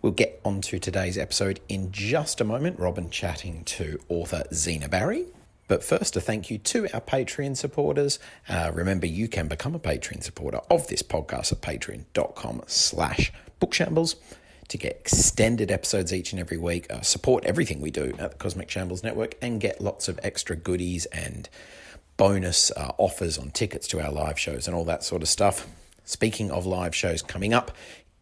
We'll get on to today's episode in just a moment. Robin chatting to author Zena Barrie. But first, a thank you to our Patreon supporters. Uh, remember, you can become a Patreon supporter of this podcast at patreon.com slash bookshambles to get extended episodes each and every week, uh, support everything we do at the Cosmic Shambles Network, and get lots of extra goodies and bonus uh, offers on tickets to our live shows and all that sort of stuff. Speaking of live shows coming up,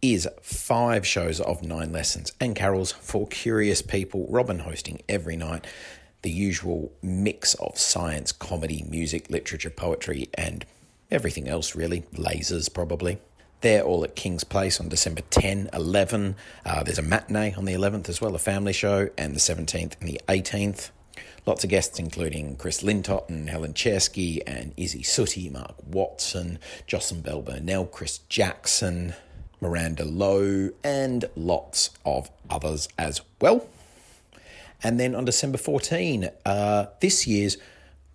is five shows of nine lessons and carols for curious people. Robin hosting every night. The usual mix of science, comedy, music, literature, poetry, and everything else, really. Lasers, probably. They're all at King's Place on December 10, 11. Uh, there's a matinee on the 11th as well, a family show, and the 17th and the 18th. Lots of guests, including Chris Lintott and Helen Czerski and Isy Suttie, Mark Watson, Jocelyn Bell Burnell, Chris Jackson, Miranda Lowe, and lots of others as well. And then on December 14, uh, this year's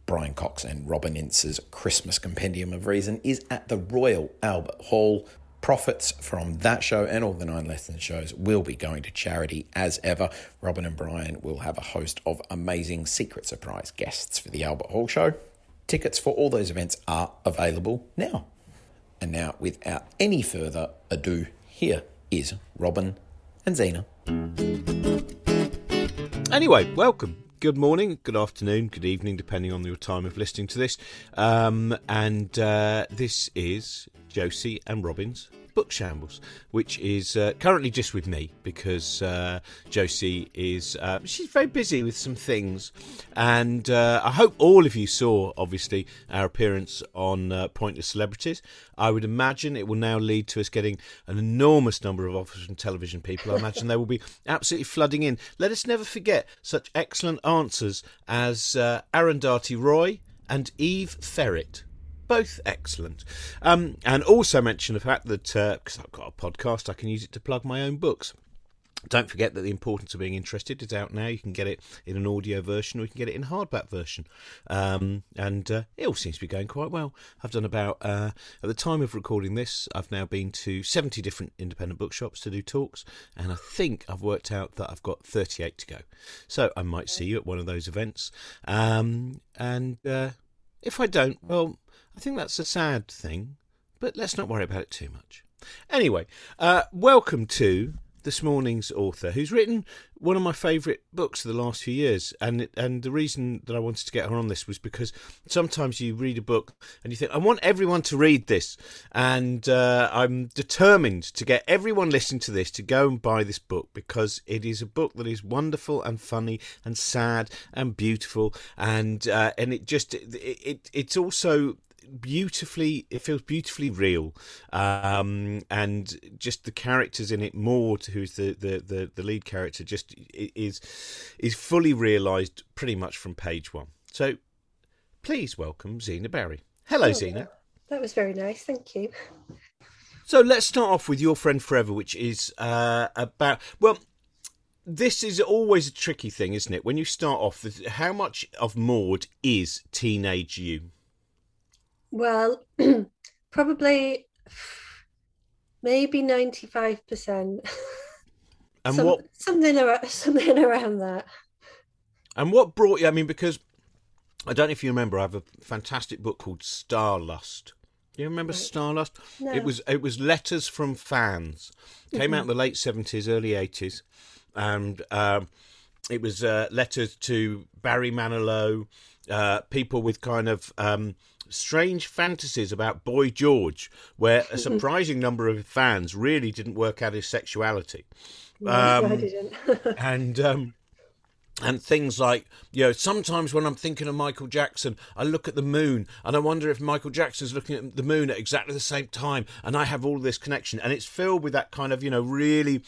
Brian Cox and Robin Ince's Christmas Compendium of Reason is at the Royal Albert Hall. Profits from that show and all the Nine Lessons shows will be going to charity as ever. Robin and Brian will have a host of amazing secret surprise guests for the Albert Hall show. Tickets for all those events are available now. And now, without any further ado, here is Robin and Zena. Anyway, welcome. Good morning, good afternoon, good evening, depending on your time of listening to this. Um, and uh, this is Josie and Robin's Book Shambles, which is uh, currently just with me because uh, Josie is uh, she's very busy with some things, and uh, I hope all of you saw obviously our appearance on uh, Pointless Celebrities. I would imagine it will now lead to us getting an enormous number of offers from television people. I imagine they will be absolutely flooding in. Let us never forget such excellent answers as uh, Arundhati Roy and Eve Ferret both excellent. Um, and also mention the fact that because uh, I've got a podcast, I can use it to plug my own books. Don't forget that the importance of being interested is out now. You can get it in an audio version or you can get it in hardback version. Um, and uh, it all seems to be going quite well. I've done about, uh, at the time of recording this, I've now been to 70 different independent bookshops to do talks. And I think I've worked out that I've got 38 to go. So I might see you at one of those events. Um, and uh, if I don't, well, I think that's a sad thing, but let's not worry about it too much. Anyway, uh, welcome to this morning's author, who's written one of my favourite books of the last few years. And and the reason that I wanted to get her on this was because sometimes you read a book and you think, I want everyone to read this, and uh, I'm determined to get everyone listening to this to go and buy this book because it is a book that is wonderful and funny and sad and beautiful, and uh, and it just it, it it's also beautifully it feels beautifully real. Um, and just the characters in it Maud who's the, the, the, the lead character just is is fully realized pretty much from page one. So please welcome Zena Barrie. Hello oh, Zena. that was very nice thank you. So let's start off with your friend forever which is uh, about well this is always a tricky thing, isn't it? When you start off, how much of Maud is teenage you? Well, probably maybe 95%. And Some, what something around something around that. And what brought you? I mean, because I don't know if you remember, I have a fantastic book called Starlust. Do you remember right. Starlust? No. It was it was letters from fans. Came mm-hmm. out in the late seventies, early eighties, and um, it was uh, letters to Barry Manilow, uh, people with kind of um, strange fantasies about Boy George, where a surprising number of fans really didn't work out his sexuality. No, um, I didn't. and um, and things like you know sometimes when i'm thinking of michael jackson i look at the moon and i wonder if michael jackson's looking at the moon at exactly the same time and i have all this connection and it's filled with that kind of you know really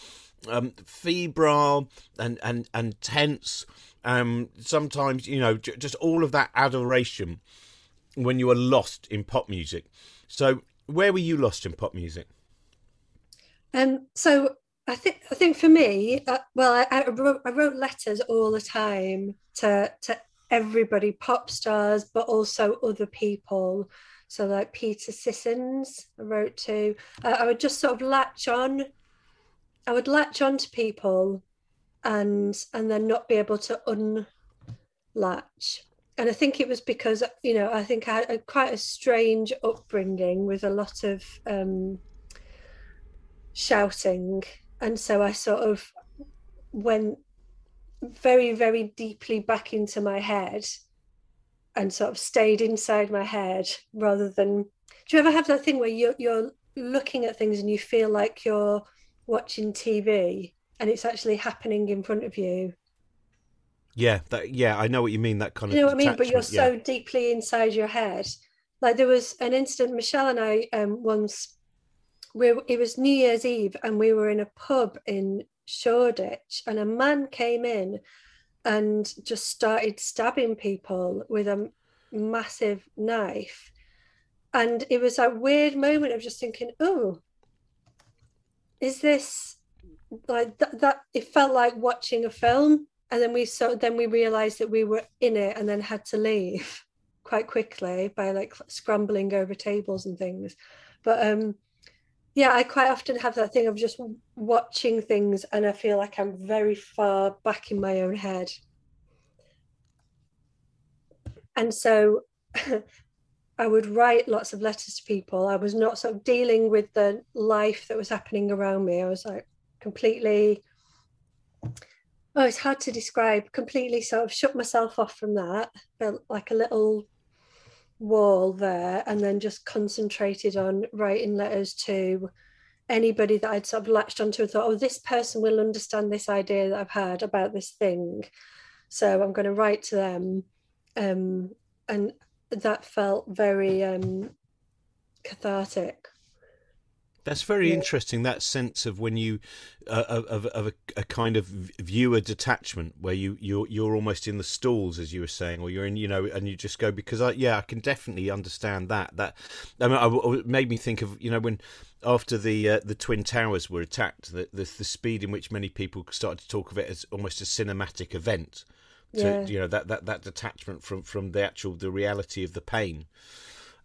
um, febrile and and and tense. Um, sometimes you know j- just all of that adoration when you were lost in pop music. So where were you lost in pop music? Um, so I think I think for me, uh, well, I, I, wrote, I wrote letters all the time to to everybody, pop stars, but also other people. So like Peter Sissons, I wrote to. Uh, I would just sort of latch on. I would latch on to people, and and then not be able to unlatch. And I think it was because you know I think I had quite a strange upbringing with a lot of um, shouting, and so I sort of went very very deeply back into my head and sort of stayed inside my head rather than do you ever have that thing where you're, you're looking at things and you feel like you're watching tv and it's actually happening in front of you yeah that yeah i know what you mean that kind you of you know what i mean but you're yeah. so deeply inside your head like there was an instant michelle and i um once we it was new year's eve and we were in a pub in shoreditch and a man came in and just started stabbing people with a massive knife. And it was a weird moment of just thinking, oh, is this like that, that it felt like watching a film and then we saw then we realized that we were in it and then had to leave quite quickly by like scrambling over tables and things but um yeah i quite often have that thing of just watching things and i feel like i'm very far back in my own head and so I would write lots of letters to people. I was not sort of dealing with the life that was happening around me. I was like completely, oh, it's hard to describe, completely sort of shut myself off from that, built like a little wall there, and then just concentrated on writing letters to anybody that I'd sort of latched onto and thought, oh, this person will understand this idea that I've had about this thing. So I'm going to write to them um, and that felt very um, cathartic. That's very yeah. interesting. That sense of when you uh, of of a, a, kind of viewer detachment, where you you're you're almost in the stalls, as you were saying, or you're in, you know, and you just go because I yeah, I can definitely understand that. That I mean, I, it made me think of you know when after the uh, the twin towers were attacked, the, the the speed in which many people started to talk of it as almost a cinematic event to yeah. you know that, that that detachment from from the actual the reality of the pain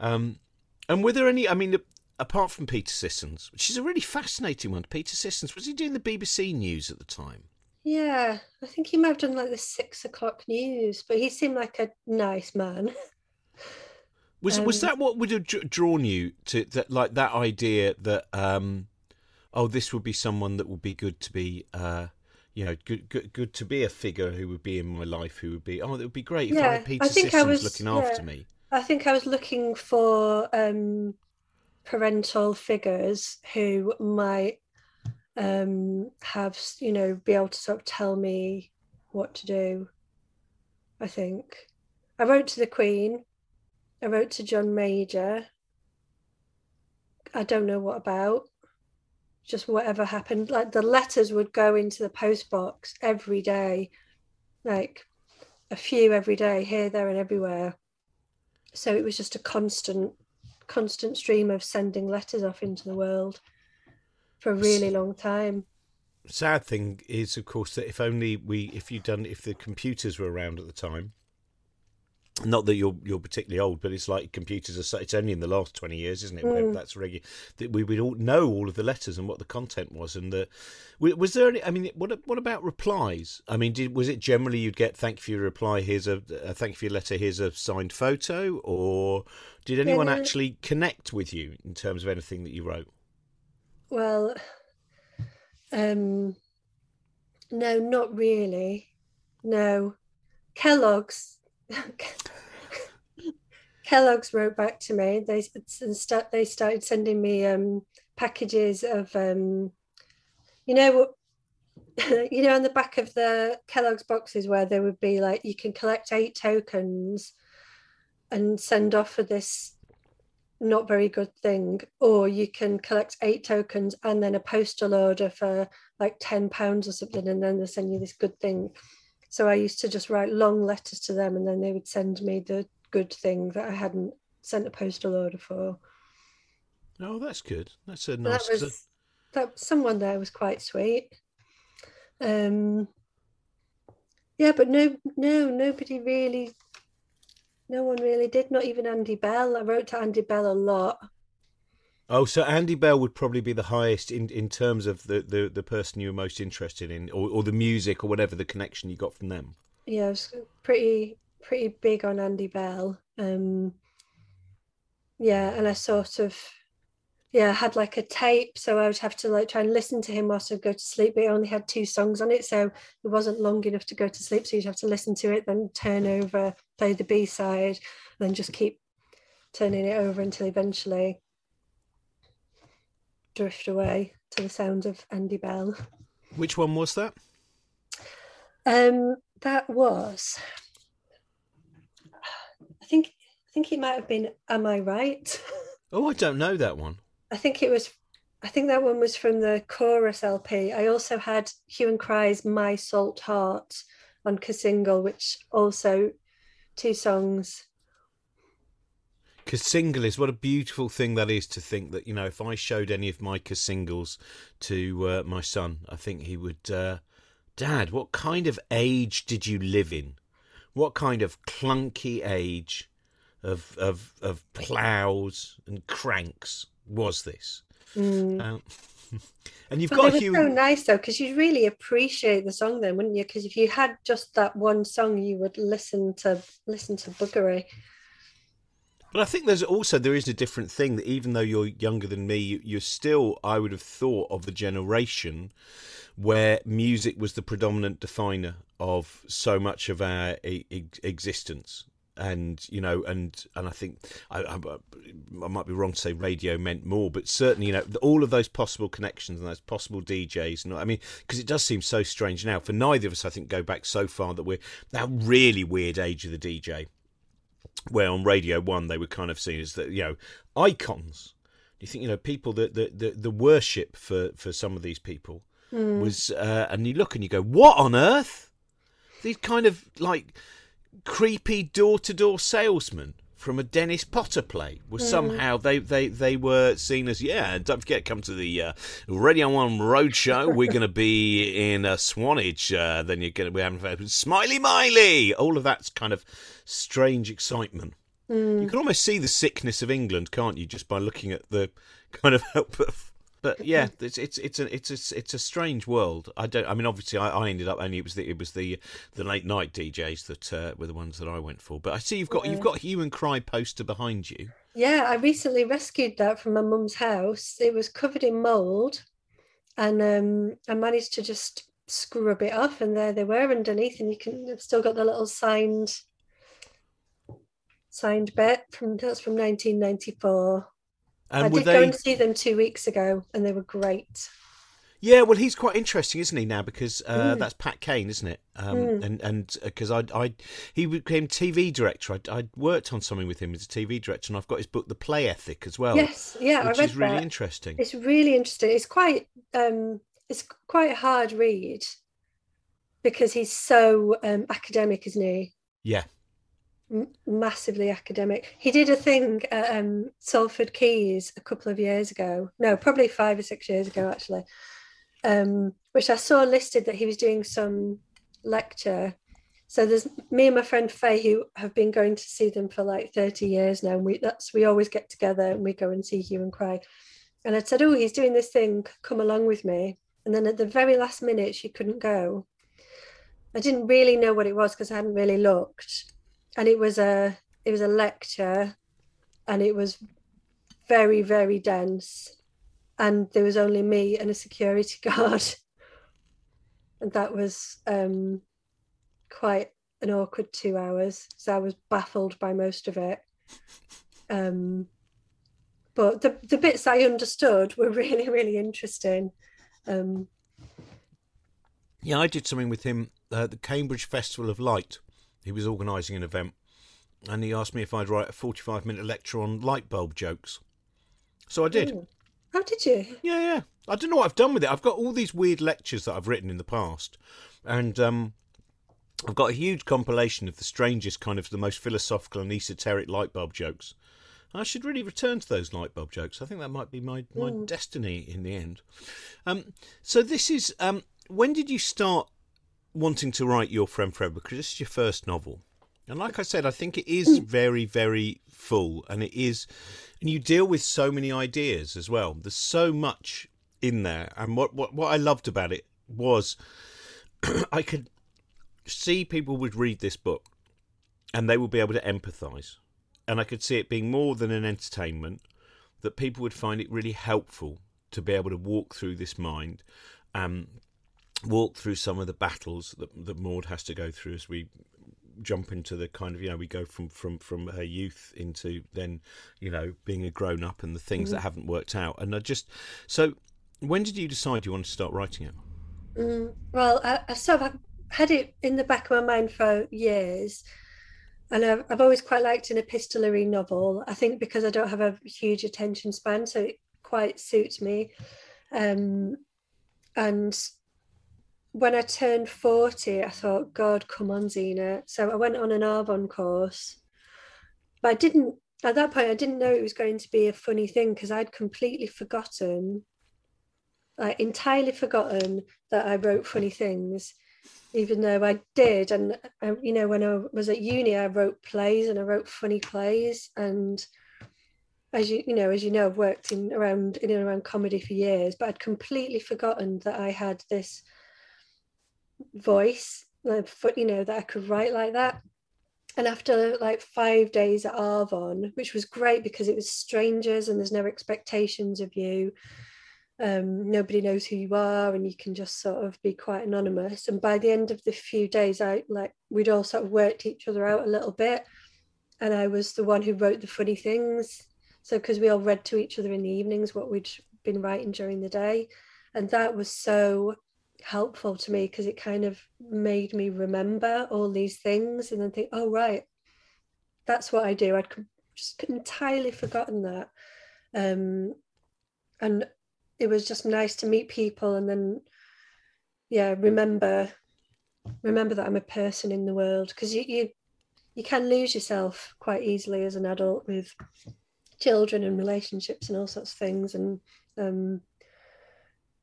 um and were there any i mean apart from peter sissons which is a really fascinating one peter sissons was he doing the bbc news at the time yeah i think he might have done like the six o'clock news but he seemed like a nice man was um, was that what would have drawn you to that like that idea that um oh this would be someone that would be good to be uh you know, good, good, good to be a figure who would be in my life, who would be, oh, it would be great if yeah, I had Peter I think Sissons I was, looking yeah, after me. I think I was looking for um, parental figures who might um, have, you know, be able to sort of tell me what to do. I think I wrote to the Queen. I wrote to John Major. I don't know what about just whatever happened. Like the letters would go into the post box every day, like a few every day, here, there, and everywhere. So it was just a constant, constant stream of sending letters off into the world for a really long time. Sad thing is, of course, that if only we, if you'd done, if the computers were around at the time, not that you're you're particularly old, but it's like computers are. It's only in the last twenty years, isn't it? Mm. That's regular that we would all know all of the letters and what the content was. And the was there any? I mean, what what about replies? I mean, did, was it generally you'd get thank you for your reply? Here's a, a thank you for your letter. Here's a signed photo, or did anyone yeah, actually connect with you in terms of anything that you wrote? Well, um, no, not really. No, Kellogg's Kellogg's wrote back to me. They they started sending me um, packages of, um, you know, you know, on the back of the Kellogg's boxes where there would be like you can collect eight tokens and send off for this not very good thing or you can collect eight tokens and then a postal order for like 10 pounds or something and then they send you this good thing so i used to just write long letters to them and then they would send me the good thing that i hadn't sent a postal order for Oh, that's good. That's a nice. that was that someone there was quite sweet um yeah but no no nobody really no one really did not even andy bell i wrote to andy bell a lot Oh, so Andy Bell would probably be the highest in, in terms of the, the, the person you were most interested in, or, or the music, or whatever the connection you got from them. yeah, I was pretty pretty big on Andy Bell. Um, yeah, and I sort of yeah had like a tape, so I would have to like try and listen to him whilst I go to sleep. But it only had two songs on it, so it wasn't long enough to go to sleep. So you'd have to listen to it, then turn over, play the B side, then just keep turning it over until eventually drift away to the sound of Andy Bell. Which one was that? Um, that was, I think, I think it might have been. Am I right? Oh, I don't know that one. I think it was. I think that one was from the chorus LP. I also had Hue and Cry's "My Salt Heart" on single, which also two songs. Single is what a beautiful thing that is to think that you know if I showed any of my singles to uh, my son, I think he would. Uh, Dad, what kind of age did you live in? What kind of clunky age of of of ploughs and cranks was this? Mm. Um, and you've But got they so nice though, because you'd really appreciate the song then, wouldn't you? Because if you had just that one song, you would listen to listen to Buggery. But I think there's also there is a different thing that even though you're younger than me, you- you're still I would have thought of the generation where music was the predominant definer of so much of our existence. And you know, and and I think I, I, I might be wrong to say radio meant more, but certainly you know all of those possible connections and those possible DJs. And I mean, because it does seem so strange now for neither of us. I think go back so far that we're that really weird age of the DJ where on Radio One they were kind of seen as the you know icons. Do you think you know people that the, the the worship for for some of these people was, uh, and you look and you go, what on earth? These kind of like creepy door to door salesmen from a Dennis Potter play was somehow they, they, they were seen as yeah. and Don't forget, come to the uh, Radio One Roadshow. We're going to be in uh, Swanage. Uh, then you're going to be having Smiley Miley. All of that's kind of strange excitement. You can almost see the sickness of England, can't you, just by looking at the kind of But yeah, it's it's it's a it's a it's a strange world. I don't. I mean, obviously, I, I ended up only it was the it was the the late night DJs that uh, were the ones that I went for. But I see you've got you've got Hue and Cry poster behind you. Yeah, I recently rescued that from my mum's house. It was covered in mold, and um, I managed to just scrub it off, and there they were underneath. And you can I've still got the little signed signed bit from that's from 1994. And I did they? go and see them two weeks ago, and they were great. Yeah, well, he's quite interesting, isn't he? Now because uh, Mm. that's Pat Kane, isn't it? Um, Mm. And and because I I he became TV director. I I worked on something with him as a TV director, and I've got his book, The Play Ethic, as well. yes, yeah, which I read is really that. interesting. It's really interesting. It's quite um, it's quite a hard read because he's so um, academic, isn't he? Yeah. Massively academic. He did a thing at um, Salford Quays a couple of years ago. No, probably five or six years ago, actually. Um, which I saw listed that he was doing some lecture. So there's me and my friend Faye who have been going to see them for like 30 years now. And we that's we always get together and we go and see Hue and Cry. And I said, Oh, he's doing this thing, come along with me. And then at the very last minute she couldn't go. I didn't really know what it was because I hadn't really looked and it was a it was a lecture and it was very very dense and there was only me and a security guard. And that was um quite an awkward two hours so i was baffled by most of it. Um but the, the bits i understood were really really interesting. Um Yeah, I did something with him uh, the Cambridge Festival of Light. He was organising an event, and he asked me if I'd write a 45 minute lecture on light bulb jokes. So I did. How did you? Yeah, yeah. I don't know what I've done with it. I've got all these weird lectures that I've written in the past, and um, I've got a huge compilation of the strangest, kind of the most philosophical and esoteric light bulb jokes. I should really return to those light bulb jokes. I think that might be my, my Mm. destiny in the end. Um, so this is um, when did you start wanting to write Your Friend Forever? Because this is your first novel, and like I said, I think it is very very full, and it is, and you deal with so many ideas as well. There's so much in there, and what what what I loved about it was I could see people would read this book and they would be able to empathize and i could see it being more than an entertainment that people would find it really helpful to be able to walk through this mind um walk through some of the battles that, that maud has to go through as we jump into the kind of you know we go from from from her youth into then you know being a grown up and the things that haven't worked out and i just so when did you decide you wanted to start writing it Mm, well, I, I sort of had it in the back of my mind for years, and I've, I've always quite liked an epistolary novel. I think because I don't have a huge attention span, so it quite suits me. Um, and when I turned 40, I thought, God, come on, Zena. So I went on an Arvon course, but I didn't, at that point, I didn't know it was going to be a funny thing because I'd completely forgotten, like entirely forgotten that I wrote funny things, even though I did. And, uh, you know, when I was at uni, I wrote plays and I wrote funny plays. And as you, you know, as you know, I've worked in around in and around comedy for years, but I'd completely forgotten that I had this voice, like, you know, that I could write like that. And after like five days at Arvon, which was great because it was strangers and there's no expectations of you, um, nobody knows who you are, and you can just sort of be quite anonymous. And by the end of the few days, I like we'd all sort of worked each other out a little bit, and I was the one who wrote the funny things. So because we all read to each other in the evenings what we'd been writing during the day, and that was so helpful to me because it kind of made me remember all these things and then think, oh right, that's what I do. I'd just entirely forgotten that. Um, and it was just nice to meet people and then yeah, remember remember that I'm a person in the world because you, you you can lose yourself quite easily as an adult with children and relationships and all sorts of things and um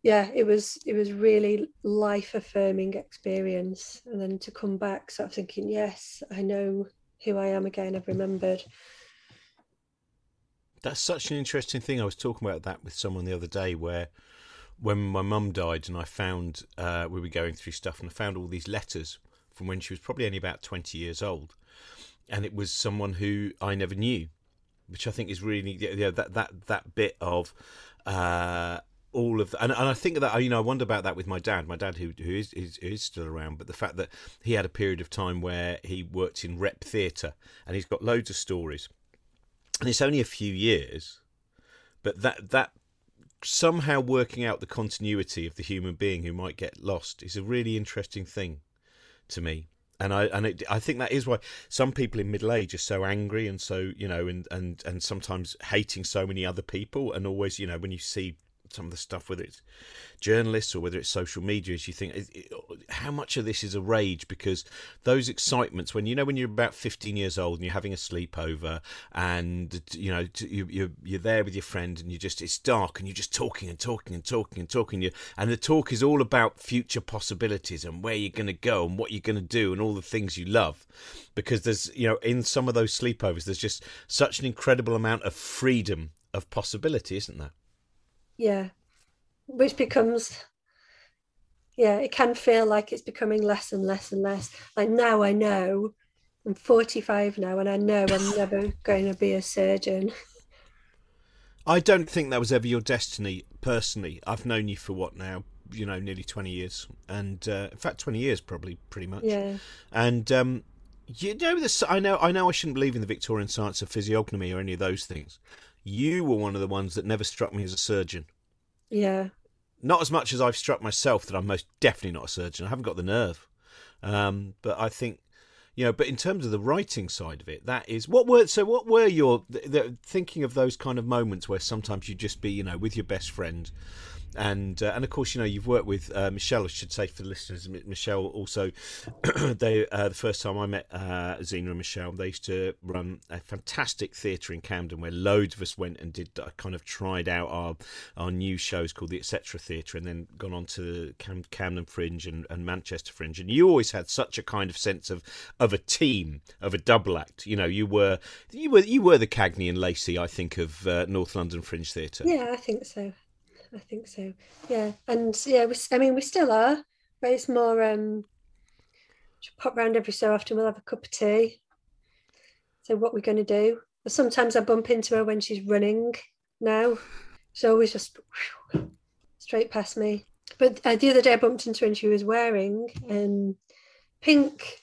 yeah it was it was really life affirming experience and then to come back sort of thinking yes i know who i am again i've remembered That's such an interesting thing. I was talking about that with someone the other day where when my mum died and I found uh, we were going through stuff and I found all these letters from when she was probably only about 20 years old. And it was someone who I never knew, which I think is really, yeah, that, that, that bit of, uh, all of the, and, and I think that you know I wonder about that with my dad. My dad, who who is, is is still around, but the fact that he had a period of time where he worked in rep theatre, and he's got loads of stories, and it's only a few years, but that that somehow working out the continuity of the human being who might get lost is a really interesting thing to me. And I and it, I think that is why some people in middle age are so angry and so you know and and and sometimes hating so many other people and always you know when you see some of the stuff whether it's journalists or whether it's social media is you think it- how much of this is a rage? Because those excitements when you know when you're about 15 years old and you're having a sleepover and you know you, you're you're there with your friend and you just it's dark and you're just talking and talking and talking and talking you and the talk is all about future possibilities and where you're going to go and what you're going to do and all the things you love. Because there's you know in some of those sleepovers there's just such an incredible amount of freedom of possibility isn't there yeah which becomes yeah it can feel like it's becoming less and less and less like now i know i'm 45 now and i know i'm never going to be a surgeon I don't think that was ever your destiny, personally. I've known you for what now? You know, nearly 20 years. And, uh, in fact, 20 years, probably, pretty much. yeah And, um, you know, this, I know, I know I shouldn't believe in the Victorian science of physiognomy or any of those things. You were one of the ones that never struck me as a surgeon. yeah Not as much as I've struck myself that I'm most definitely not a surgeon. I haven't got the nerve. Um, but I think, you know. But in terms of the writing side of it, that is what were so. What were your the, the, thinking of those kind of moments where sometimes you just be, you know, with your best friend and uh, and of course you know you've worked with uh, Michelle. I should say for the listeners, Michelle also. they uh, the first time I met uh, Zena and Michelle, they used to run a fantastic theatre in Camden where loads of us went and did uh, kind of tried out our our new shows called the Etc Theatre, and then gone on to Cam- Camden Fringe and, and Manchester Fringe. And you always had such a kind of sense of of a team of a double act. You know, you were you were you were the Cagney and Lacey, I think, of North London Fringe Theatre. Yeah, I think so. I think so. Yeah, and yeah, we, I mean, we still are, but it's more. um Pop round every so often. We'll have a cup of tea. So what we're going to do? Sometimes I bump into her when she's running. Now, she's always just whew, straight past me. But uh, the other day I bumped into her and she was wearing um, pink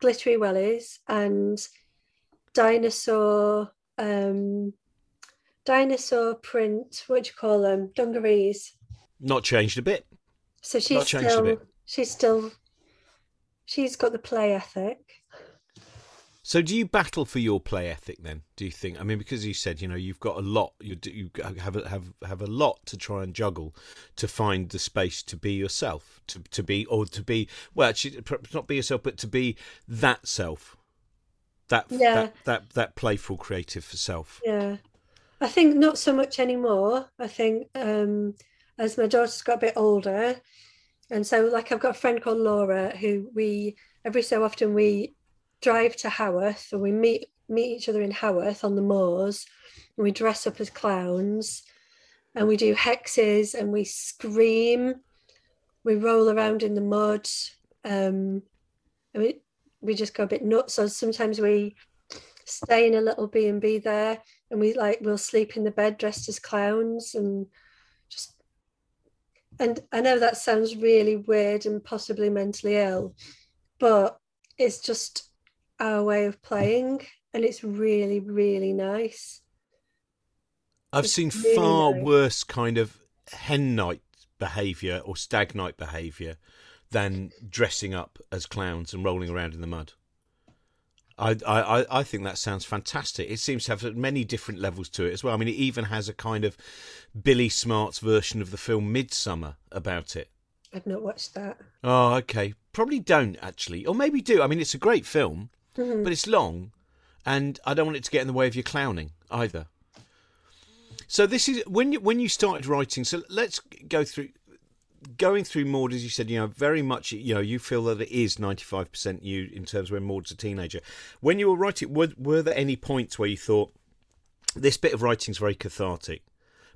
glittery wellies and dinosaur um, dinosaur print, what do you call them? Dungarees. Not changed a bit. So she's still she's still she's got the play ethic. So do you battle for your play ethic then? Do you think? I mean, because you said you know you've got a lot, you you have a, have have a lot to try and juggle to find the space to be yourself, to to be or to be well, actually, not be yourself, but to be that self, that yeah. that that that playful, creative self. Yeah, I think not so much anymore. I think um, as my daughter's got a bit older, and so like I've got a friend called Laura who we every so often we drive to Haworth and we meet meet each other in Haworth on the moors, and we dress up as clowns, and we do hexes and we scream, we roll around in the mud, um, and we we just go a bit nuts. So sometimes we stay in a little B and B there and we like we'll sleep in the bed dressed as clowns and just and I know that sounds really weird and possibly mentally ill, but it's just our way of playing and it's really, really nice. I've it's seen really far nice. worse kind of hen night behaviour or stag night behaviour than dressing up as clowns and rolling around in the mud. I, I, I think that sounds fantastic. It seems to have many different levels to it as well. I mean, it even has a kind of Billy Smart's version of the film Midsommar about it. I've not watched that. Oh, okay. Probably don't actually, or maybe do. I mean, it's a great film, mm-hmm. but it's long, and I don't want it to get in the way of your clowning either. So this is when you when you started writing. So let's go through going through Maud, as you said, you know, very much, you know, you feel that it is 95% you in terms of when Maud's a teenager. When you were writing, were, were there any points where you thought, this bit of writing is very cathartic,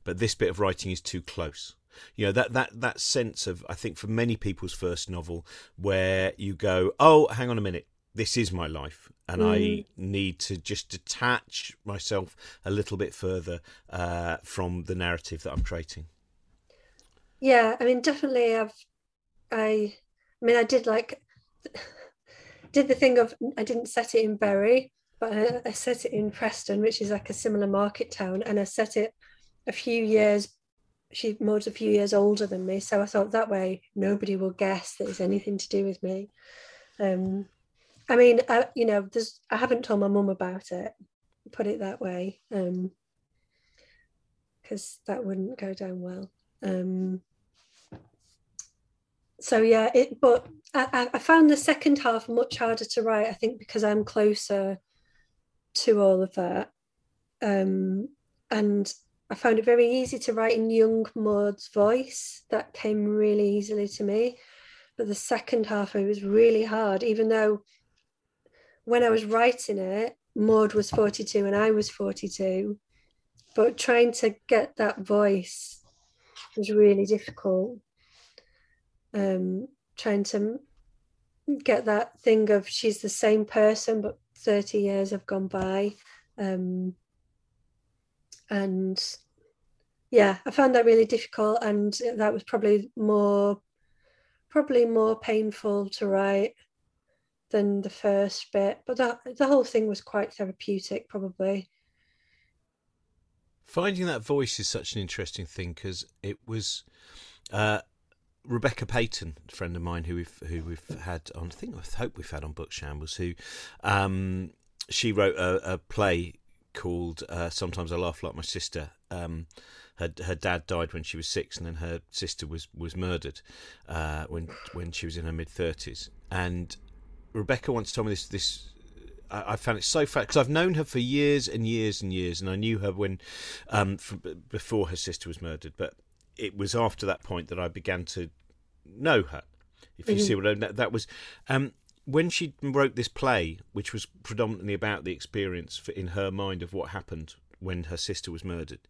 but this bit of writing is too close? You know, that, that, that sense of, I think, for many people's first novel, where you go, oh, hang on a minute, this is my life and mm. I need to just detach myself a little bit further uh, from the narrative that I'm creating. Yeah, I mean, definitely. I've, I, I mean, I did like, did the thing of I didn't set it in Bury, but I, I set it in Preston, which is like a similar market town, and I set it a few years. She was a few years older than me, so I thought that way nobody will guess that it's anything to do with me. Um, I mean, I, you know, there's I haven't told my mum about it. Put it that way, because um, that wouldn't go down well. Um, so yeah, it. But I, I found the second half much harder to write. I think because I'm closer to all of that, um, and I found it very easy to write in young Maud's voice. That came really easily to me. But the second half, it was really hard, even though when I was writing it, Maud was 42 and I was 42. But trying to get that voice was really difficult um, trying to get that thing of she's the same person, but 30 years have gone by. Um, and yeah, I found that really difficult, and that was probably more, probably more painful to write than the first bit. But that the whole thing was quite therapeutic, probably. Finding that voice is such an interesting thing because it was uh, Rebecca Peyton, a friend of mine who we've who we've had on, I think I hope we've had on Book Shambles, who um, she wrote a, a play called uh, "Sometimes I Laugh Like My Sister." Um, her her dad died when she was six, and then her sister was was murdered uh, when when she was in her mid thirties. And Rebecca once told me this this I, found it so fat because I've known her for years and years and years, and I knew her when um, before her sister was murdered. But it was after that point that I began to know her. If you mm-hmm. see what I that, that was. Um, when she wrote this play, which was predominantly about the experience for, in her mind of what happened when her sister was murdered,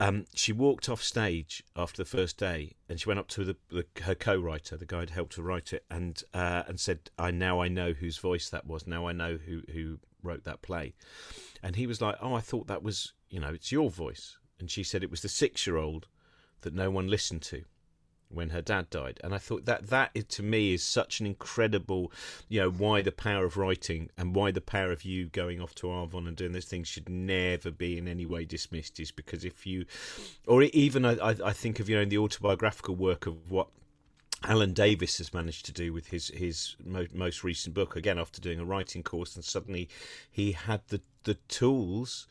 um, she walked off stage after the first day, and she went up to the, the her co-writer, the guy who helped her write it, and uh, and said, "I now I know whose voice that was. Now I know who who wrote that play." And he was like, "Oh, I thought that was you know it's your voice." And she said it was the six-year-old that no one listened to when her dad died. And i thought that that to me is such an incredible you know why the power of writing and why the power of you going off to arvon and doing those things should never be in any way dismissed is because if you or even i, I think of you know in the autobiographical work of what Alan Davies has managed to do with his his mo- most recent book again after doing a writing course and suddenly he had the the tools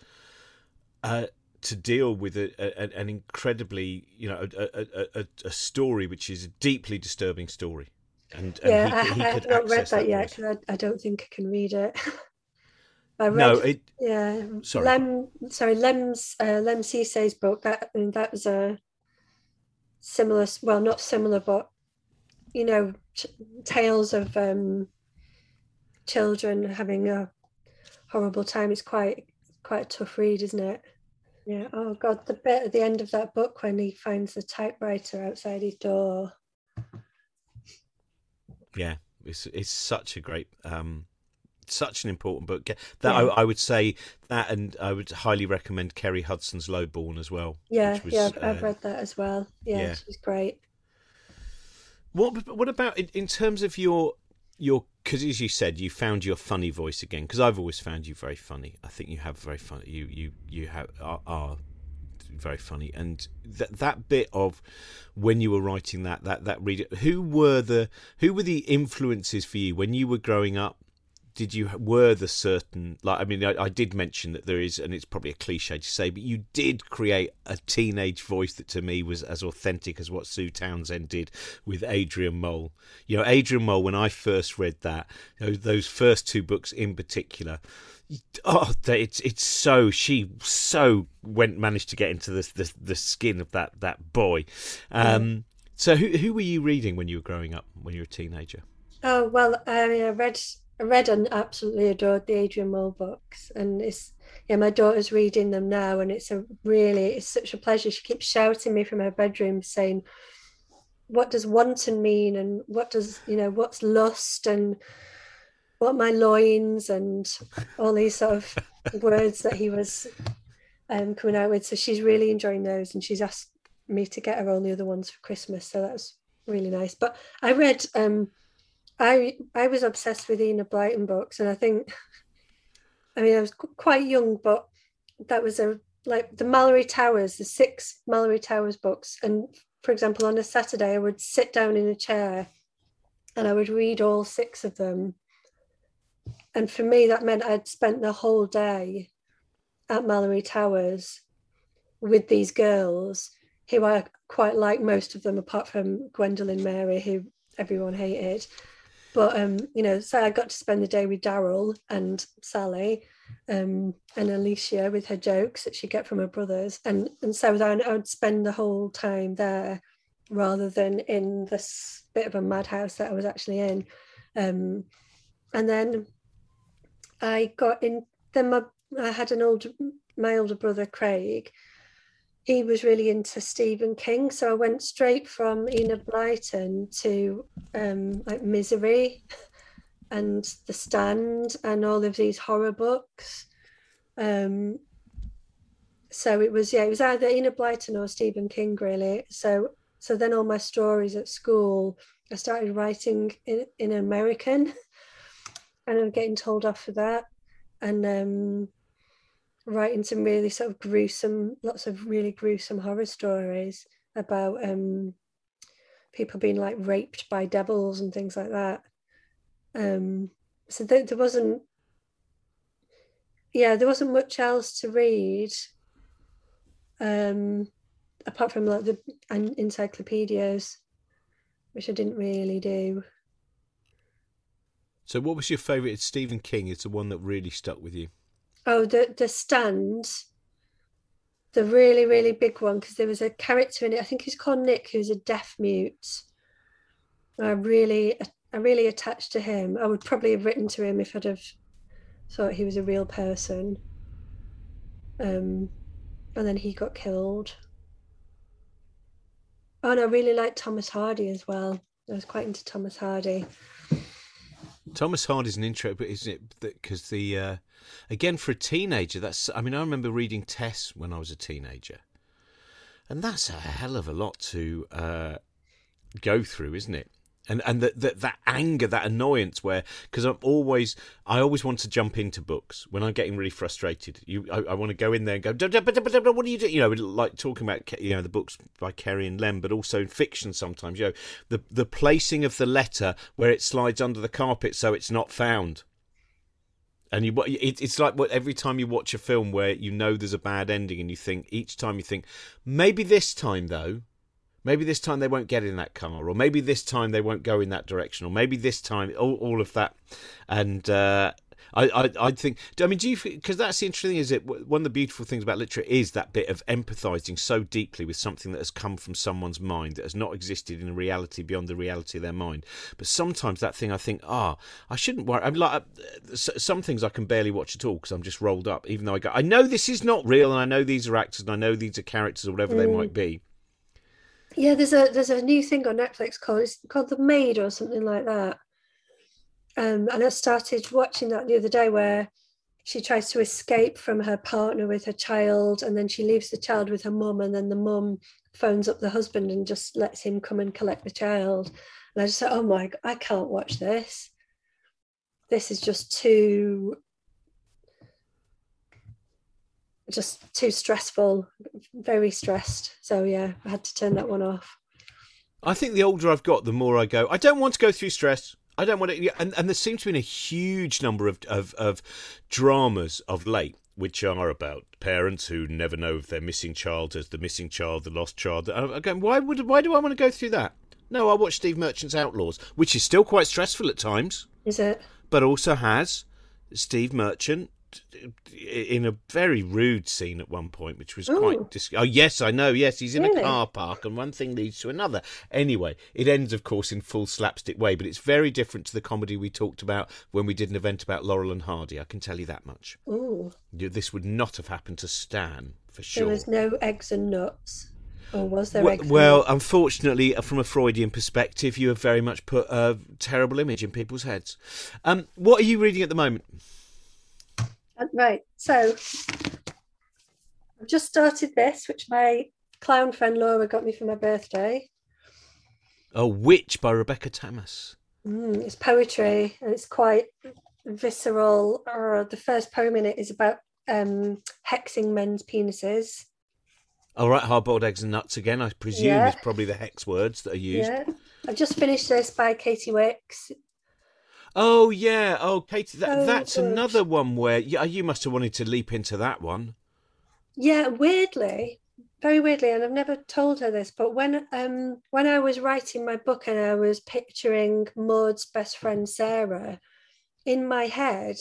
uh, to deal with a, a, an incredibly, you know, a, a, story which is a deeply disturbing story. And, and yeah, he, he I, I have not read that, that yet because I, I, don't think I can read it. I read, no, it. Yeah, sorry. Lemn, sorry, Lemn's uh, Lemn Sissay's book. That I mean, that was a similar, well, not similar, but you know, t- tales of um, children having a horrible time. It's quite quite a tough read, isn't it? Yeah. Oh God, the bit at the end of that book when he finds the typewriter outside his door. Yeah, it's it's such a great, um, such an important book. That yeah. I, I, would say that, and I would highly recommend Kerry Hudson's Lowborn as well. Yeah, was, yeah, I've, uh, I've, read that as well. Yeah, yeah, she's great. What what about in, in terms of your your because as you said you found your funny voice again because i've always found you very funny. I think you have very funny you you you have are, are very funny. And that that bit of when you were writing that that that reader who were the who were the influences for you when you were growing up did you were the certain like I mean I, I, did mention that there is and it's probably a cliche to say but you did create a teenage voice that to me was as authentic as what Sue Townsend did with Adrian Mole. You know Adrian Mole when I first read that you know, those first two books in particular oh it's it's so she so went managed to get into the the, the skin of that that boy. Um, so who who were you reading when you were growing up when you were a teenager? Oh well, I read I read and absolutely adored the Adrian Mole books, and it's yeah, my daughter's reading them now, and it's a really it's such a pleasure. She keeps shouting me from her bedroom saying, "What does wanton mean?" and what does you know what's lust and what my loins and all these sort of words that he was um, coming out with. So she's really enjoying those, and she's asked me to get her all the other ones for Christmas. So that was really nice. But I read um, I I was obsessed with Enid Blyton books, and I think, I mean, I was quite young, but that was a like the Malory Towers, the six Malory Towers books, and for example, on a Saturday, I would sit down in a chair, and I would read all six of them, and for me, that meant I'd spent the whole day at Malory Towers with these girls who I quite like most of them, apart from Gwendoline Mary, who everyone hated. But um, you know, so I got to spend the day with Darrell and Sally, um, and Alicia with her jokes that she get from her brothers, and and so then I would spend the whole time there, rather than in this bit of a madhouse that I was actually in. Um, and then I got in. Then my I had an old my older brother Craig, he was really into Stephen King, so I went straight from Enid Blyton to um, like Misery and The Stand and all of these horror books. Um, so it was yeah, it was either Enid Blyton or Stephen King really. So so then all my stories at school, I started writing in, in American, and I'm getting told off for that. And um, writing some really sort of gruesome, lots of really gruesome horror stories about um, people being like raped by devils and things like that. Um, so there, there wasn't, yeah, there wasn't much else to read. Um, apart from like the encyclopedias, which I didn't really do. So, what was your favourite? Stephen King is the one that really stuck with you. Oh, the the stand, the really really big one because there was a character in it. I think he's called Nick, who's a deaf mute. I really, I really attached to him. I would probably have written to him if I'd have thought he was a real person. Um, and then he got killed. Oh, and I really liked Thomas Hardy as well. I was quite into Thomas Hardy. Thomas Hardy's an intro, but isn't it? Because the uh, again for a teenager, that's. I mean, I remember reading Tess when I was a teenager, and that's a hell of a lot to uh, go through, isn't it? and and that that that anger, that annoyance, where because I'm always I always want to jump into books when I'm getting really frustrated. You, I, I want to go in there and go, what do you do? You know, like talking about you know the books by Kerry and Lemn, but also in fiction sometimes. You know, the the placing of the letter where it slides under the carpet so it's not found. And you, it, it's like what every time you watch a film where you know there's a bad ending, and you think each time you think maybe this time though Maybe this time they won't get in that car, or maybe this time they won't go in that direction, or maybe this time all, all of that. And uh, I, I, I think. I mean, do you? Because that's the interesting thing. Is it one of the beautiful things about literature is that bit of empathizing so deeply with something that has come from someone's mind that has not existed in a reality beyond the reality of their mind. But sometimes that thing, I think, ah, oh, I shouldn't worry. I'm like uh, some things I can barely watch at all because I'm just rolled up. Even though I go, I know this is not real, and I know these are actors, and I know these are characters, or whatever mm. they might be yeah, there's a there's a new thing on Netflix called it's called The Maid or something like that. Um, and I started watching that the other day where she tries to escape from her partner with her child, and then she leaves the child with her mum, and then the mum phones up the husband and just lets him come and collect the child. And I just said, "Oh my, God, I can't watch this. This is just too just too stressful, very stressed. So yeah, I had to turn that one off. I think the older I've got, the more I go. I don't want to go through stress. I don't want to, and, and there seems to be a huge number of, of, of dramas of late which are about parents who never know if their missing child is the missing child, the lost child. Again, why would why do I want to go through that? No, I watch Steve Merchant's Outlaws, which is still quite stressful at times. Is it? But also has Steve Merchant in a very rude scene at one point, which was Ooh. quite. Dis- oh yes, I know. Yes, he's in really? a car park, and one thing leads to another. Anyway, it ends, of course, in full slapstick way, but it's very different to the comedy we talked about when we did an event about Laurel and Hardy. I can tell you that much. Ooh. This would not have happened to Stan for sure. There was no eggs and nuts. Or was there? Well, well unfortunately, uh, from a Freudian perspective, you have very much put a terrible image in people's heads. Um, what are you reading at the moment? Right. So I've just started this, which my clown friend Laura got me for my birthday. A Witch by Rebecca Tamás. Mm, it's poetry and it's quite visceral. Or the first poem in it is about um, hexing men's penises. All right, hard boiled eggs and nuts again, I presume, yeah. is probably the hex words that are used. Yeah. I've just finished this by Katy Wix. Oh yeah. Oh, Katy, that, that's another one where yeah, you must have wanted to leap into that one. Yeah, weirdly, very weirdly, and I've never told her this, but when um when I was writing my book and I was picturing Maud's best friend Sarah, in my head,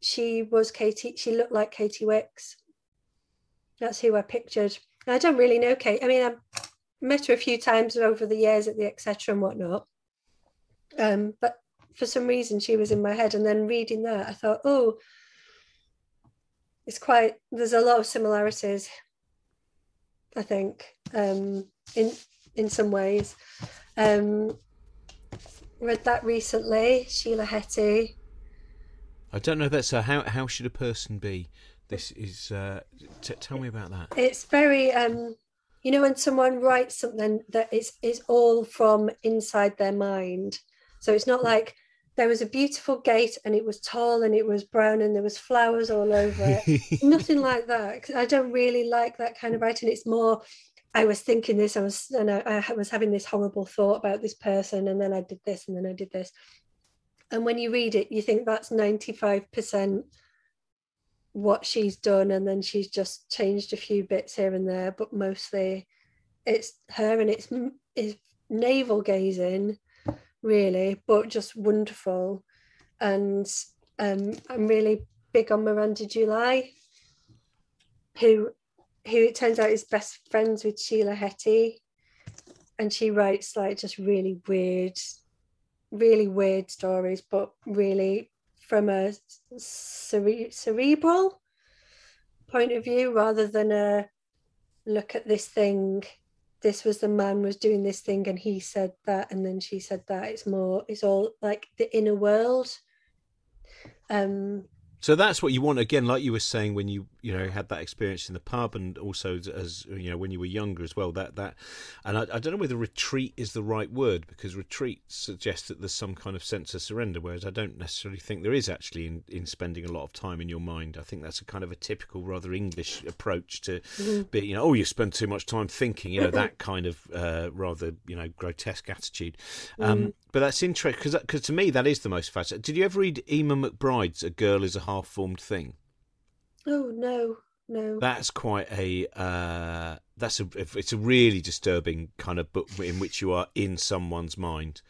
she was Katy. She looked like Katy Wix. That's who I pictured. I don't really know Kate. I mean, I've met her a few times over the years at the etc and whatnot. Um, but for some reason, she was in my head. And then reading that, I thought, oh, it's quite, there's a lot of similarities, I think, um, in, in some ways. Um, read that recently, Sheila Heti. I don't know that's how how should a person be? This is uh, t- tell me about that. It's very um, you know when someone writes something that is is all from inside their mind so it's not like there was a beautiful gate and it was tall and it was brown and there was flowers all over it. Nothing like that. I don't really like that kind of writing. It's more I was thinking this, I was and I, I was having this horrible thought about this person, and then I did this, and then I did this. And when you read it, you think that's 95% what she's done, and then she's just changed a few bits here and there, but mostly it's her and it's, it's navel gazing, really, but just wonderful. And um, I'm really big on Miranda July, who who it turns out is best friends with Sheila Heti. And she writes like just really weird, really weird stories, but really from a cere- cerebral point of view rather than a look at this thing this was the man was doing this thing and he said that and then she said that. It's more it's all like the inner world. Um so that's what you want again, like you were saying when you you know had that experience in the pub, and also as you know when you were younger as well. That that, and I, I don't know whether retreat is the right word because retreat suggests that there's some kind of sense of surrender, whereas I don't necessarily think there is actually in, in spending a lot of time in your mind. I think that's a kind of a typical, rather English approach to mm-hmm. be you know oh you spend too much time thinking, you know that kind of uh, rather you know grotesque attitude. Um, mm. But that's interesting because because to me that is the most fascinating. Did you ever read Eimear McBride's "A Girl Is a Half Formed Thing"? Oh no, no. That's quite a uh, that's a it's a really disturbing kind of book in which you are in someone's mind.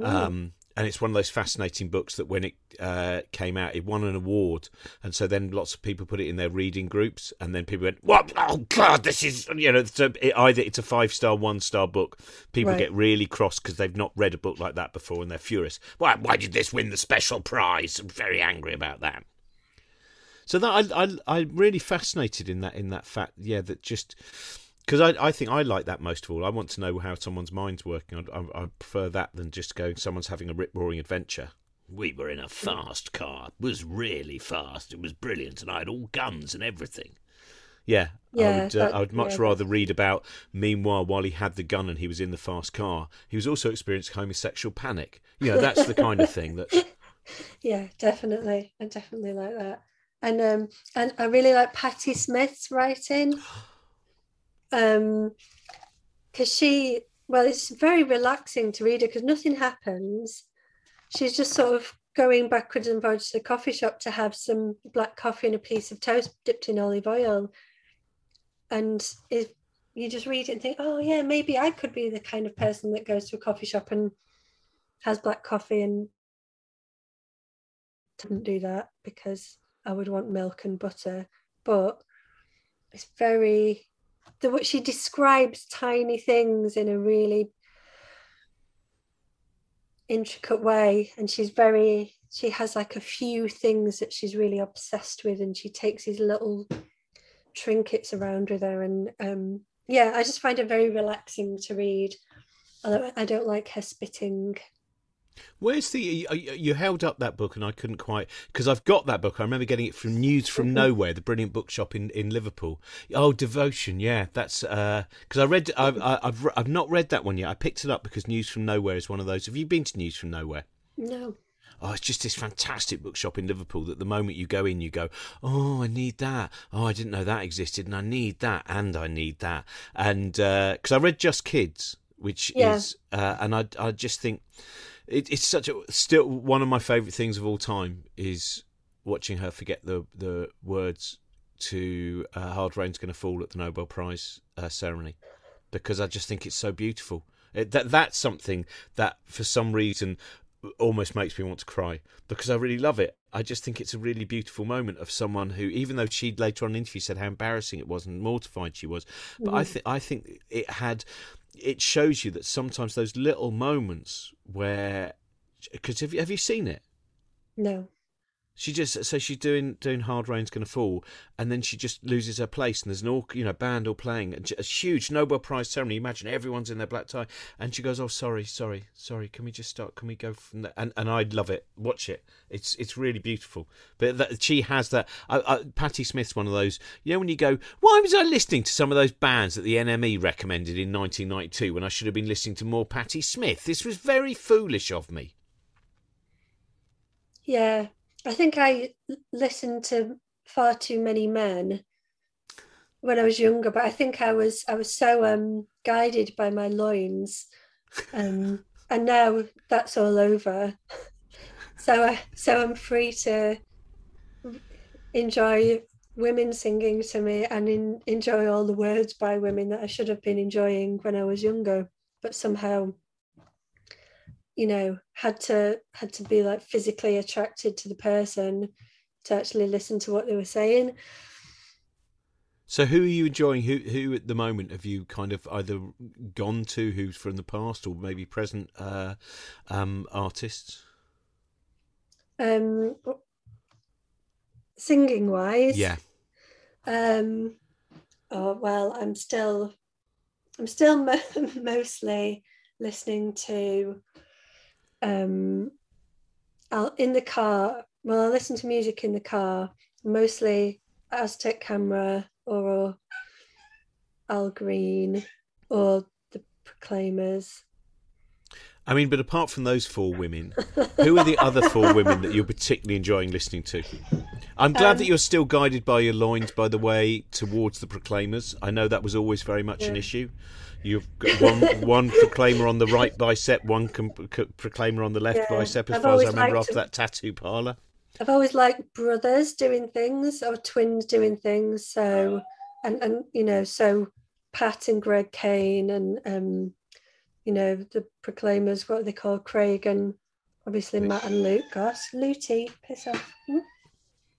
Um, and it's one of those fascinating books that when it uh, came out, it won an award, and so then lots of people put it in their reading groups, and then people went, "What? Oh God, this is you know." So it, either it's a five star, one star book. People right. get really cross because they've not read a book like that before, and they're furious. Why? Why did this win the special prize? I'm very angry about that. So that I I I'm really fascinated in that in that fact, yeah, that just because I, I think I like that most of all. I want to know how someone's mind's working. I, I, I prefer that than just going someone's having a rip roaring adventure. We were in a fast car. It was really fast. It was brilliant, and I had all guns and everything. Yeah, yeah I would. Uh, I would much yeah, rather read about. Meanwhile, while he had the gun and he was in the fast car, he was also experiencing homosexual panic. You know, that's the kind of thing that. Yeah, definitely. I definitely like that, and um, and I really like Patti Smith's writing. um because she well it's very relaxing to read her because nothing happens she's just sort of going backwards and forwards to the coffee shop to have some black coffee and a piece of toast dipped in olive oil and if you just read it and think oh yeah maybe i could be the kind of person that goes to a coffee shop and has black coffee and didn't do that because i would want milk and butter but it's very the what she describes tiny things in a really intricate way and she's very she has like a few things that she's really obsessed with and she takes these little trinkets around with her and um yeah i just find it very relaxing to read although i don't like her spitting Where's the you held up that book and I couldn't quite because I've got that book. I remember getting it from News from. Nowhere, the brilliant bookshop in, in Liverpool. Oh, Devotion, yeah, that's because uh, I read I've, I've I've not read that one yet. I picked it up because News from Nowhere is one of those. Have you been to News from Nowhere? No. Oh, it's just this fantastic bookshop in Liverpool that the moment you go in, you go, Oh, I need that. Oh, I didn't know that existed, and I need that, and I need that. And because uh, I read Just Kids, which yeah. is, uh, and I, I just think it, it's such a still one of my favourite things of all time is watching her forget the the words to uh, "Hard Rain's Going to Fall" at the Nobel Prize uh, ceremony because I just think it's so beautiful. It, that that's something that for some reason almost makes me want to cry because I really love it. I just think it's a really beautiful moment of someone who, even though she later on in the interview said how embarrassing it was and mortified she was, but mm. I think I think it had it shows you that sometimes those little moments where because have you have you seen it? No. She just so she's doing doing hard rain's to fall, and then she just loses her place, and there's an all you know band all playing a huge Nobel Prize ceremony. Imagine everyone's in their black tie, and she goes, "Oh, sorry, sorry, sorry. Can we just start? Can we go from there?" And and I love it. Watch it. It's it's really beautiful. But that, she has that. Uh, uh, Patti Smith's one of those. You know when you go, why was I listening to some of those bands that the NME recommended in 1992 when I should have been listening to more Patti Smith? This was very foolish of me. Yeah, I think I listened to far too many men when I was younger, but I think I was I was so um, guided by my loins, um, and now that's all over. so I so I'm free to enjoy women singing to me and in, enjoy all the words by women that I should have been enjoying when I was younger, but somehow, you know, had to had to be like physically attracted to the person to actually listen to what they were saying. So, who are you enjoying? Who, who at the moment have you kind of either gone to? Who's from the past or maybe present uh, um, artists? Um, singing wise, Yeah. Um, oh well, I'm still, I'm still mo- mostly listening to. Um, I'll in the car. Well, I listen to music in the car. Mostly Aztec Camera or Al Green or the Proclaimers. I mean, but apart from those four women, who are the other four women that you're particularly enjoying listening to? I'm glad Um, that you're still guided by your loins, by the way, towards the Proclaimers. I know that was always very much an issue. You've got one one Proclaimer on the right bicep, one com- c- Proclaimer on the left Yeah, bicep, as I've far as I remember after that tattoo parlour. I've always liked brothers doing things or twins doing things. So, and and you know, so Pat and Greg Kane and um, you know, the Proclaimers, what are they called? Craig and obviously Matt and Luke. Gosh, Looty, piss off. Hmm?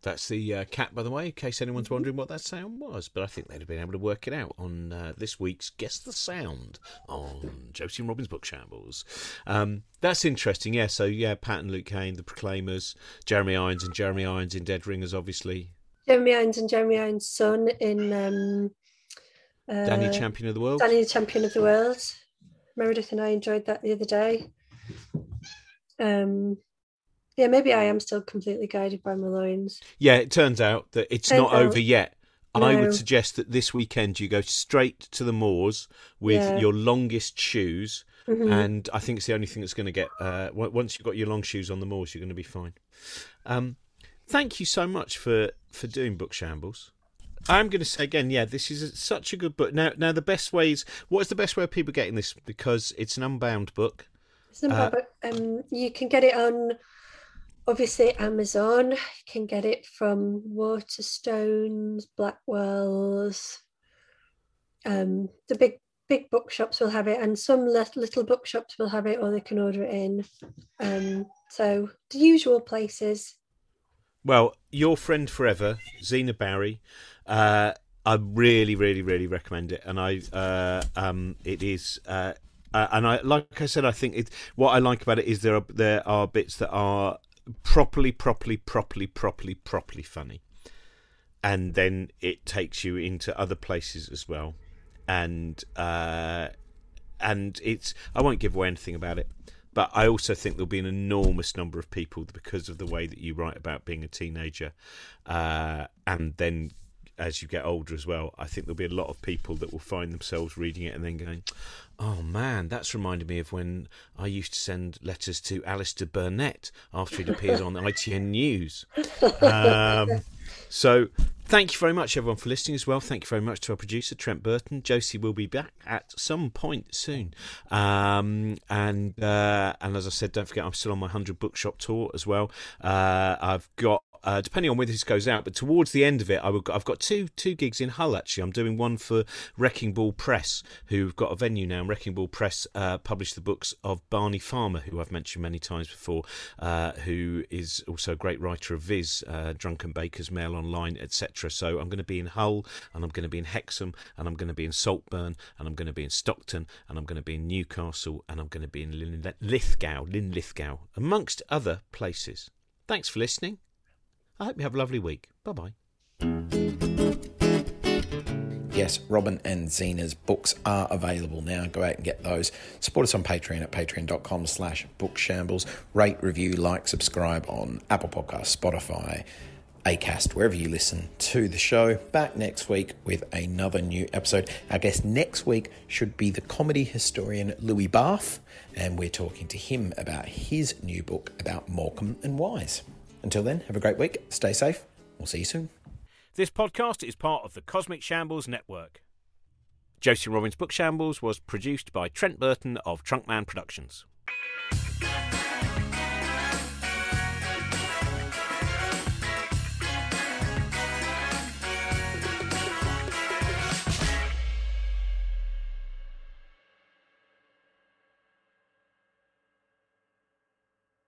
That's the uh, cat, by the way, in case anyone's wondering what that sound was. But I think they'd have been able to work it out on uh, this week's Guess the Sound on Josie and Robin's Book Shambles. Um, that's interesting, yeah. So, yeah, Pat and Luke Kane, the Proclaimers, Jeremy Irons and Jeremy Irons in Dead Ringers, obviously. Jeremy Irons and Jeremy Irons' son in um, uh, Danny, Champion of the World. Danny, the champion of the world. Meredith and I enjoyed that the other day. Um, yeah, maybe I am still completely guided by my loins. Yeah, it turns out that it's Turns not out- over yet. I would suggest that this weekend you go straight to the moors with Yeah. your longest shoes Mhm. and I think it's the only thing that's going to get. Uh, on- once you've got your long shoes on the moors, you're going to be fine. Um, thank you so much for for doing book shambles. I'm going to say again, yeah, this is such a good book. Now, now the best ways. What is the best way of people getting this? Because it's an unbound book. It's not Uh, bad, but um, you can get it on obviously Amazon. You can get it from Waterstones, Blackwell's. Um, the big big bookshops will have it, and some li- little bookshops will have it, or they can order it in. Um, so the usual places. Well, your friend forever, Zena Barrie. Uh, I really, really, really recommend it, and I, uh, um, it is, uh, uh, and I, like I said, I think it. What I like about it is there are there are bits that are properly, properly, properly, properly, properly funny, and then it takes you into other places as well, and uh, and it's. I won't give away anything about it. But I also think there'll be an enormous number of people because of the way that you write about being a teenager, uh, and then as you get older as well. I think there'll be a lot of people that will find themselves reading it and then going, "Oh man, that's reminded me of when I used to send letters to Alastair Burnet after he'd appeared on ITN News." Um, so thank you very much everyone for listening as well. Thank you very much to our producer trent burton. Josie will be back at some point soon. Um, and uh, and as i said don't forget i'm still on my 100 bookshop tour as well. Uh, i've got uh, depending on whether this goes out, but towards the end of it, I will, I've got two two gigs in Hull. Actually, I'm doing one for Wrecking Ball Press, who've got a venue now. And Wrecking Ball Press uh, published the books of Barney Farmer, who I've mentioned many times before, uh, who is also a great writer of Viz, uh, Drunken Bakers, Mail Online, etc. So I'm going to be in Hull, and I'm going to be in Hexham, and I'm going to be in Saltburn, and I'm going to be in Stockton, and I'm going to be in Newcastle, and I'm going to be in Lin- Lithgow, Linlithgow, amongst other places. Thanks for listening. I hope you have a lovely week. Bye bye. Yes, Robin and Zena's books are available now. Go out and get those. Support us on Patreon at patreon.com slash bookshambles. Rate, review, like, subscribe on Apple Podcasts, Spotify, Acast, wherever you listen to the show. Back next week with another new episode. Our guest next week should be the comedy historian Louis Barfe, and we're talking to him about his new book about Morecambe and Wise. Until then, have a great week, stay safe, we'll see you soon. This podcast is part of the Cosmic Shambles Network. Josie Robbins' book Shambles was produced by Trent Burton of Trunkman Productions.